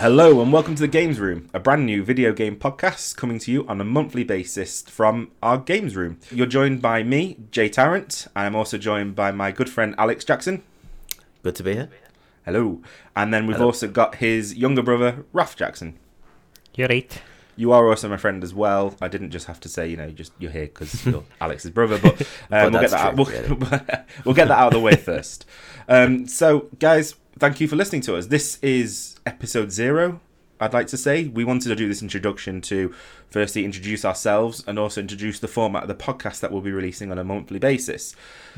Hello and welcome to the Games Room, a brand new video game podcast coming to you on a monthly basis from our Games Room. You're joined by me, Jay Tarrant. I'm also joined by my good friend Alex Jackson. Good to be here. Hello. And then we've Hello. also got his younger brother, Raph Jackson. You're right. You are also my friend as well. I didn't just have to say, you know, just you're here because you're Alex's brother, but, um, But we'll get that's that. Out, we'll, we'll get that out of the way first. Um, so, guys, thank you for listening to us. This is episode zero. I'd like to say we wanted to do this introduction to firstly introduce ourselves and also introduce the format of the podcast that we'll be releasing on a monthly basis.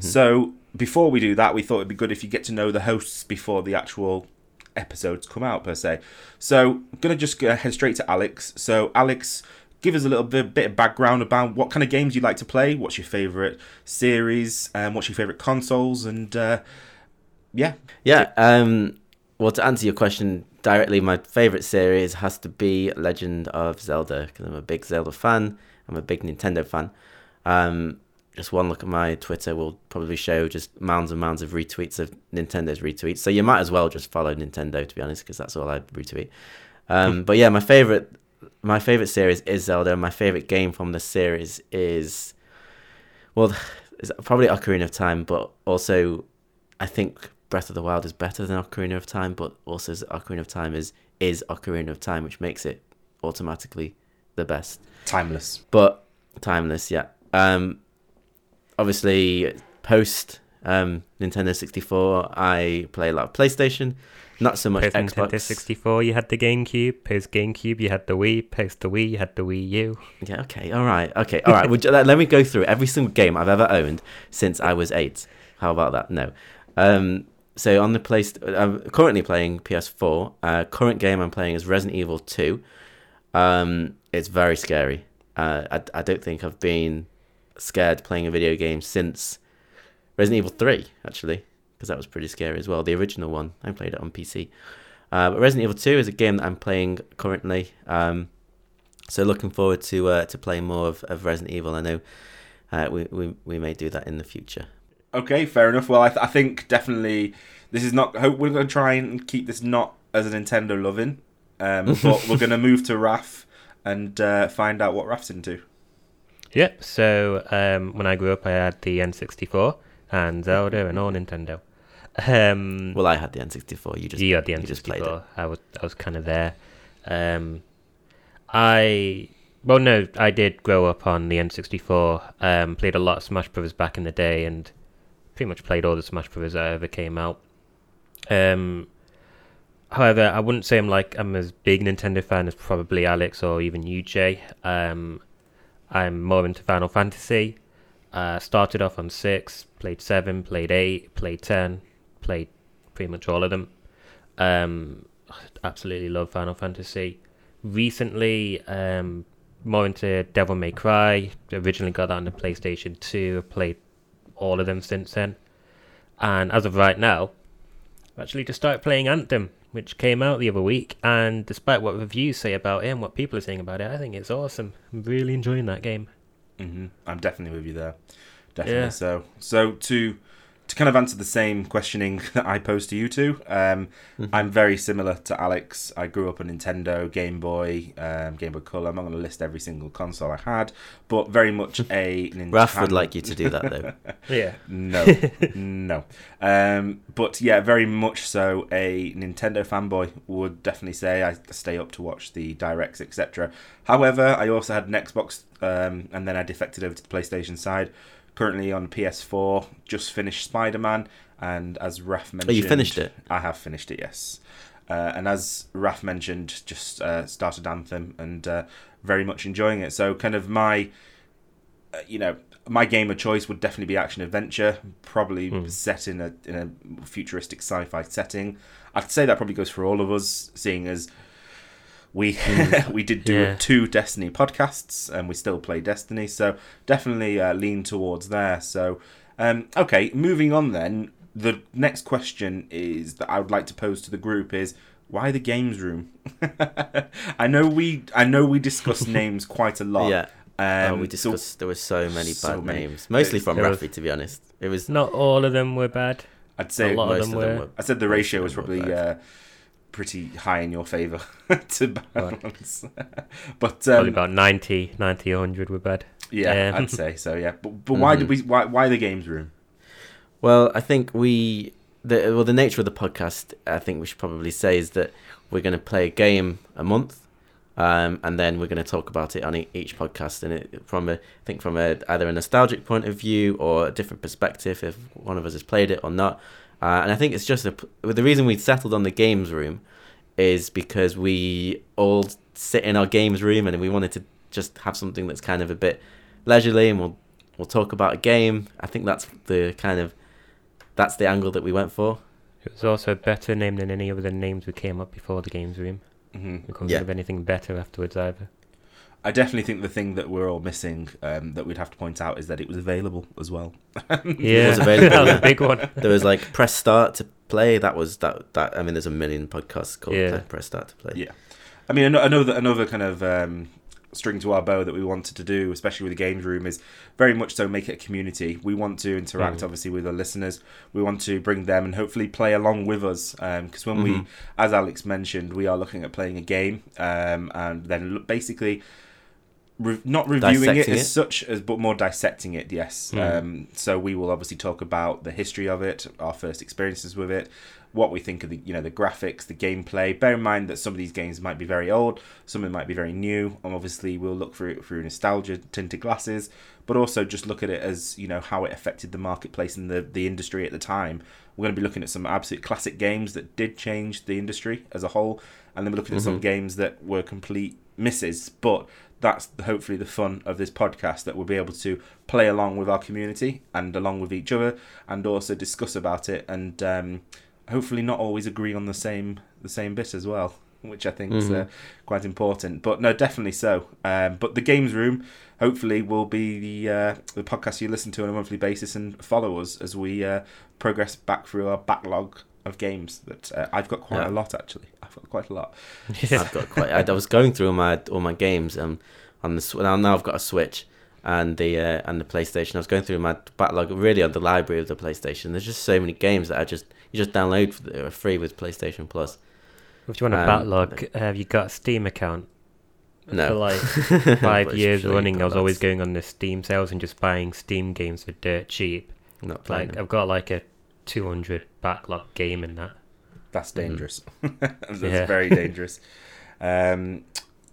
So, before we do that, we thought it'd be good if you get to know the hosts before the actual episodes come out per se. So I'm gonna just go head straight to Alex. So Alex, give us a little bit, bit of background about what kind of games you like to play. What's your favorite series? And what's your favorite consoles? And uh, yeah, Yeah. Um. Well, to answer your question directly, my favorite series has to be Legend of Zelda because I'm a big Zelda fan. I'm a big Nintendo fan. Um. Just one look at my Twitter will probably show just mounds and mounds of retweets of Nintendo's retweets. So you might as well just follow Nintendo to be honest, because that's all I retweet. Um, but yeah, my favorite, my favorite series is Zelda. My favorite game from the series is, well, it's probably Ocarina of Time, but also I think Breath of the Wild is better than Ocarina of Time, but also Ocarina of Time is is Ocarina of Time, which makes it automatically the best. timeless. But timeless, yeah. Um, obviously, post um, Nintendo 64, I play a lot of PlayStation, not so much Post Xbox. Nintendo 64, you had the GameCube. Post GameCube, you had the Wii. Post the Wii, you had the Wii U. Yeah, okay, all right, okay, all right. Would you, let, let me go through every single game I've ever owned since I was eight. How about that? No. Um, so on the place, I'm currently playing PS4. Uh, current game I'm playing is Resident Evil 2. Um, it's very scary. Uh, I, I don't think I've been scared playing a video game since Resident Evil 3, actually, because that was pretty scary as well. The original one, I played it on PC. Uh, but Resident Evil 2 is a game that I'm playing currently. Um, so looking forward to uh, to playing more of, of Resident Evil. I know uh, we, we we may do that in the future. Okay, fair enough. Well, I, th- I think definitely this is not. Hope we're going to try and keep this not as a Nintendo loving, um, but we're going to move to Raph and uh, find out what Raph's into. Yep, so um, when I grew up, I had the N64 and Zelda and all Nintendo. Um, Well, I had the N64. You just you had the you just played it. N64. I was, I was kind of there. Um, I, well, no, I did grow up on the N64. Um, played a lot of Smash Brothers back in the day, and pretty much played all the Smash Brothers that ever came out. Um, however, I wouldn't say I'm like I'm as big Nintendo fan as probably Alex or even Jay. Um, I'm more into Final Fantasy. Uh, started off on six, played seven, played eight, played ten, played pretty much all of them. Um, absolutely love Final Fantasy. Recently, um, more into Devil May Cry. Originally got that on the PlayStation 2. I've played all of them since then. And as of right now, I've actually just started playing Anthem, which came out the other week. And despite what reviews say about it and what people are saying about it, I think it's awesome. I'm really enjoying that game. hmm I'm definitely with you there. Definitely. Yeah. So, so to to kind of answer the same questioning that I posed to you two, um, I'm very similar to Alex. I grew up on Nintendo, Game Boy, um, Game Boy Color. I'm not going to list every single console I had, but very much a Nintendo. Raph would like you to do that though. Yeah. No, no. Um, but yeah, very much so a Nintendo fanboy would definitely say I stay up to watch the directs, etc. However, I also had an Xbox, um, and then I defected over to the PlayStation side. Currently on PS4, just finished Spider Man, and as Raph mentioned, Oh, you finished it? I have finished it, yes. Uh, and as Raph mentioned, just uh, started Anthem and uh, very much enjoying it. So, kind of my, uh, you know, my game of choice would definitely be action adventure, probably set in a in a futuristic sci-fi setting. I'd say that probably goes for all of us, seeing as we we did do Yeah. two Destiny podcasts and we still play Destiny, so definitely uh, lean towards there. So, um, okay, moving on then. The next question is that I would like to pose to the group is why the games room? I know we I know we discuss names quite a lot. Yeah. Um, oh, we so- discussed. there were so many bad so many. names, mostly from There was- to be honest. It was Not all of them were bad. I'd say a lot most of them were. I said the ratio was probably uh, pretty high in your favour to Right. balance. but Probably um, about 90, 90, 100 were bad. yeah, um, I'd say so. Yeah, but but why did Mhm. we? Why why the games room? Well, I think we the well the nature of the podcast. I think we should probably say is that we're going to play a game a month, um, and then we're going to talk about it on e- each podcast, and it from a I think from a either a nostalgic point of view or a different perspective if one of us has played it or not. Uh, and I think it's just a, p- the reason we settled on the games room is because we all sit in our games room and we wanted to just have something that's kind of a bit leisurely and we'll we'll talk about a game. I think that's the kind of that's the angle that we went for. It was also a better name than any of the names we came up before the games room. hmm We couldn't Yeah. think of anything better afterwards either. I definitely think the thing that we're all missing um, that we'd have to point out is that it was available as well. Yeah, it was available, that was a big one. There was like press start to play. That was that that. I mean, there's a million podcasts called Yeah. Press start to play. Yeah. I mean, another another kind of um, string to our bow that we wanted to do, especially with the games room, is very much so make it a community. We want to interact, Mm. obviously, with our listeners. We want to bring them and hopefully play along with us. Because when we, Mhm. as Alex mentioned, we are looking at playing a game, um, and then basically. Re- not reviewing it Dissecting as it? such as but more dissecting it yes Mm. um, so we will obviously talk about the history of it our first experiences with it what we think of the you know the graphics, the gameplay. Bear in mind that some of these games might be very old, some of them might be very new, and obviously we'll look through through nostalgia tinted glasses, but also just look at it as you know how it affected the marketplace and the the industry at the time. We're going to be looking at some absolute classic games that did change the industry as a whole, and then we're looking at some Mhm. games that were complete misses, but. That's hopefully the fun of this podcast that we'll be able to play along with our community and along with each other, and also discuss about it and um, hopefully not always agree on the same the same bit as well, which I think is uh, Mhm. quite important. But no, definitely so. Um, but the games room hopefully will be the uh, the podcast you listen to on a monthly basis and follow us as we uh, progress back through our backlog of games. That uh, I've got quite Yeah. a lot actually. I've got quite a lot. I've got quite. I, I was going through all my all my games um on the now now I've got a Switch and the uh, and the PlayStation. I was going through my backlog really on the library of the PlayStation. There's just so many games that I just you just download for that free with PlayStation Plus. If you want a Um, backlog, have you got a Steam account? No, For like five years free, running, I was always going on the Steam sales and just buying Steam games for dirt cheap. not Like. I've got like a 200 backlog game in that. That's Mhm. dangerous. That's Yeah. very dangerous. Um,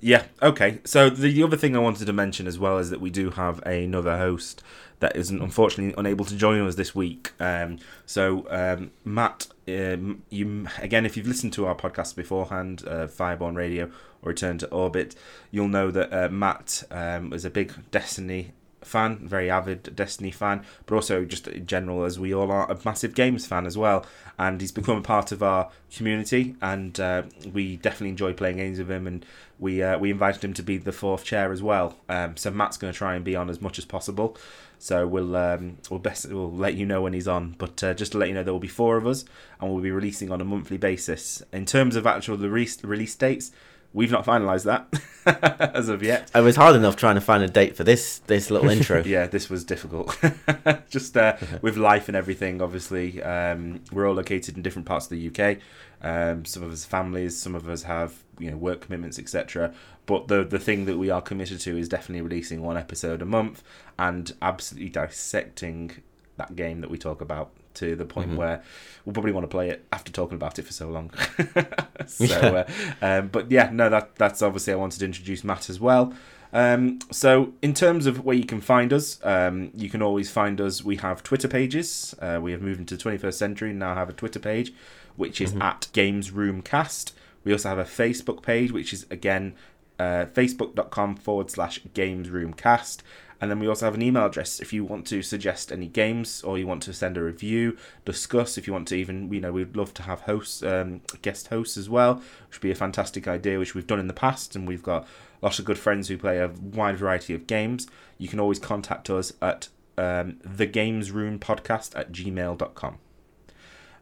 yeah. Okay. So the other thing I wanted to mention as well is that we do have another host that isn't unfortunately unable to join us this week. Um, so um, Matt, um, you again, if you've listened to our podcast beforehand, uh, Fireborn Radio or Return to Orbit, you'll know that uh, Matt um, is a big Destiny fan, very avid Destiny fan, but also just in general, as we all are, a massive games fan as well. And he's become a part of our community, and uh, we definitely enjoy playing games with him. And we uh, we invited him to be the fourth chair as well. Um, so Matt's going to try and be on as much as possible. So we'll um, we'll best we'll let you know when he's on. But uh, just to let you know, there will be four of us, and we'll be releasing on a monthly basis. In terms of actual the re- release dates, we've not finalised that as of yet. It was hard enough trying to find a date for this this little intro. yeah, this was difficult. Just uh, with life and everything, obviously, um, we're all located in different parts of the UK. Um, some of us families, some of us have you know work commitments, etc. But the the thing that we are committed to is definitely releasing one episode a month and absolutely dissecting that game that we talk about to the point Mhm. where we'll probably want to play it after talking about it for so long. so, uh, um, but yeah, no, that that's obviously I wanted to introduce Matt as well. Um, so, in terms of where you can find us, um, you can always find us. We have Twitter pages. Uh, we have moved into the 21st century and now have a Twitter page, which is Mhm. at Games Room Cast. We also have a Facebook page, which is again uh, facebook.com forward slash Games Room Cast. And then we also have an email address if you want to suggest any games or you want to send a review, discuss. If you want to even, you know, we'd love to have hosts, um, guest hosts as well, which would be a fantastic idea, which we've done in the past. And we've got lots of good friends who play a wide variety of games. You can always contact us at um, thegamesroompodcast at gmail.com.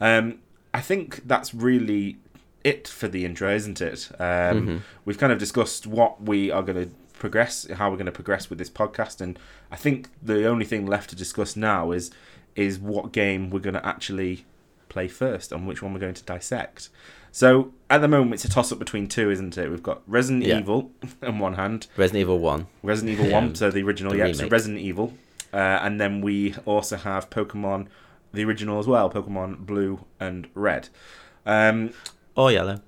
Um, I think that's really it for the intro, isn't it? Um, Mhm. We've kind of discussed what we are going to progress, how we're going to progress with this podcast, and I think the only thing left to discuss now is is what game we're going to actually play first and which one we're going to dissect. So at the moment, it's a toss up between two, isn't it? We've got Resident Yeah. Evil on one hand, Resident Evil One. Resident Evil Yeah. 1, so the original, The yeah, so. Resident Evil. Uh, and then we also have Pokemon, the original as well, Pokemon Blue and Red. Um, Or yellow.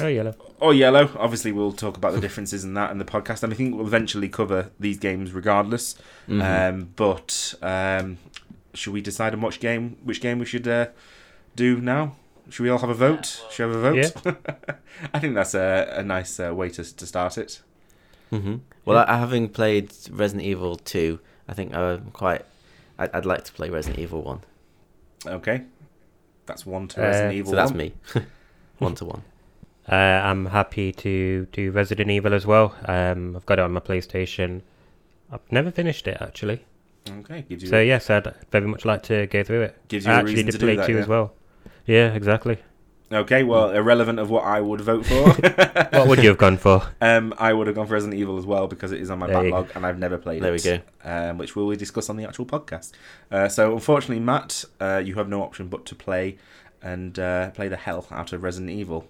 Oh, yellow. or Yellow, obviously, we'll talk about the differences in that in the podcast. And I think we'll eventually cover these games regardless. Mhm. Um, but um, should we decide on which game, which game we should uh, do now? Should we all have a vote? Should we have a vote? I think that's a, a nice uh, way to, to start it. hmm Well, I, having played Resident Evil Two, I think I'm quite. I'd, I'd like to play Resident Evil One. Okay. That's one to Uh, Evil. so that's 1. me. one to one. Uh, I'm happy to do Resident Evil as well. Um, I've got it on my PlayStation. I've never finished it actually. Okay, gives you So yes, I'd very much like to go through it. gives you I a actually did to play that. two yeah. as well. Yeah, exactly. Okay, well, irrelevant of what I would vote for. what would you have gone for? um, I would have gone for Resident Evil as well because it is on my There backlog and I've never played There it. There we go. Um, which we will discuss on the actual podcast. Uh, so, unfortunately, Matt, uh, you have no option but to play and uh, play the hell out of Resident Evil.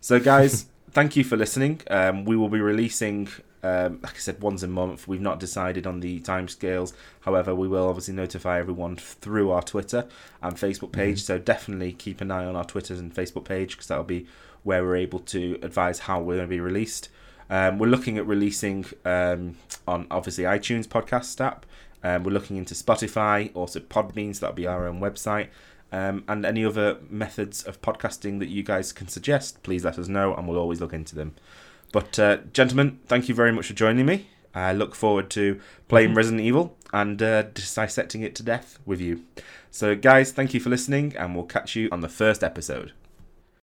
So, guys, thank you for listening. Um, we will be releasing, um, like I said, once a month. We've not decided on the timescales. However, we will obviously notify everyone through our Twitter and Facebook page. So, definitely keep an eye on our Twitters and Facebook page because that'll be where we're able to advise how we're going to be released. Um, we're looking at releasing um, on obviously iTunes podcast app. Um, we're looking into Spotify, also Podbean, so that'll be our own website. Um, and any other methods of podcasting that you guys can suggest, please let us know and we'll always look into them. But, uh, gentlemen, thank you very much for joining me. I look forward to playing Resident Evil and uh, dissecting it to death with you. So, guys, thank you for listening, and we'll catch you on the first episode.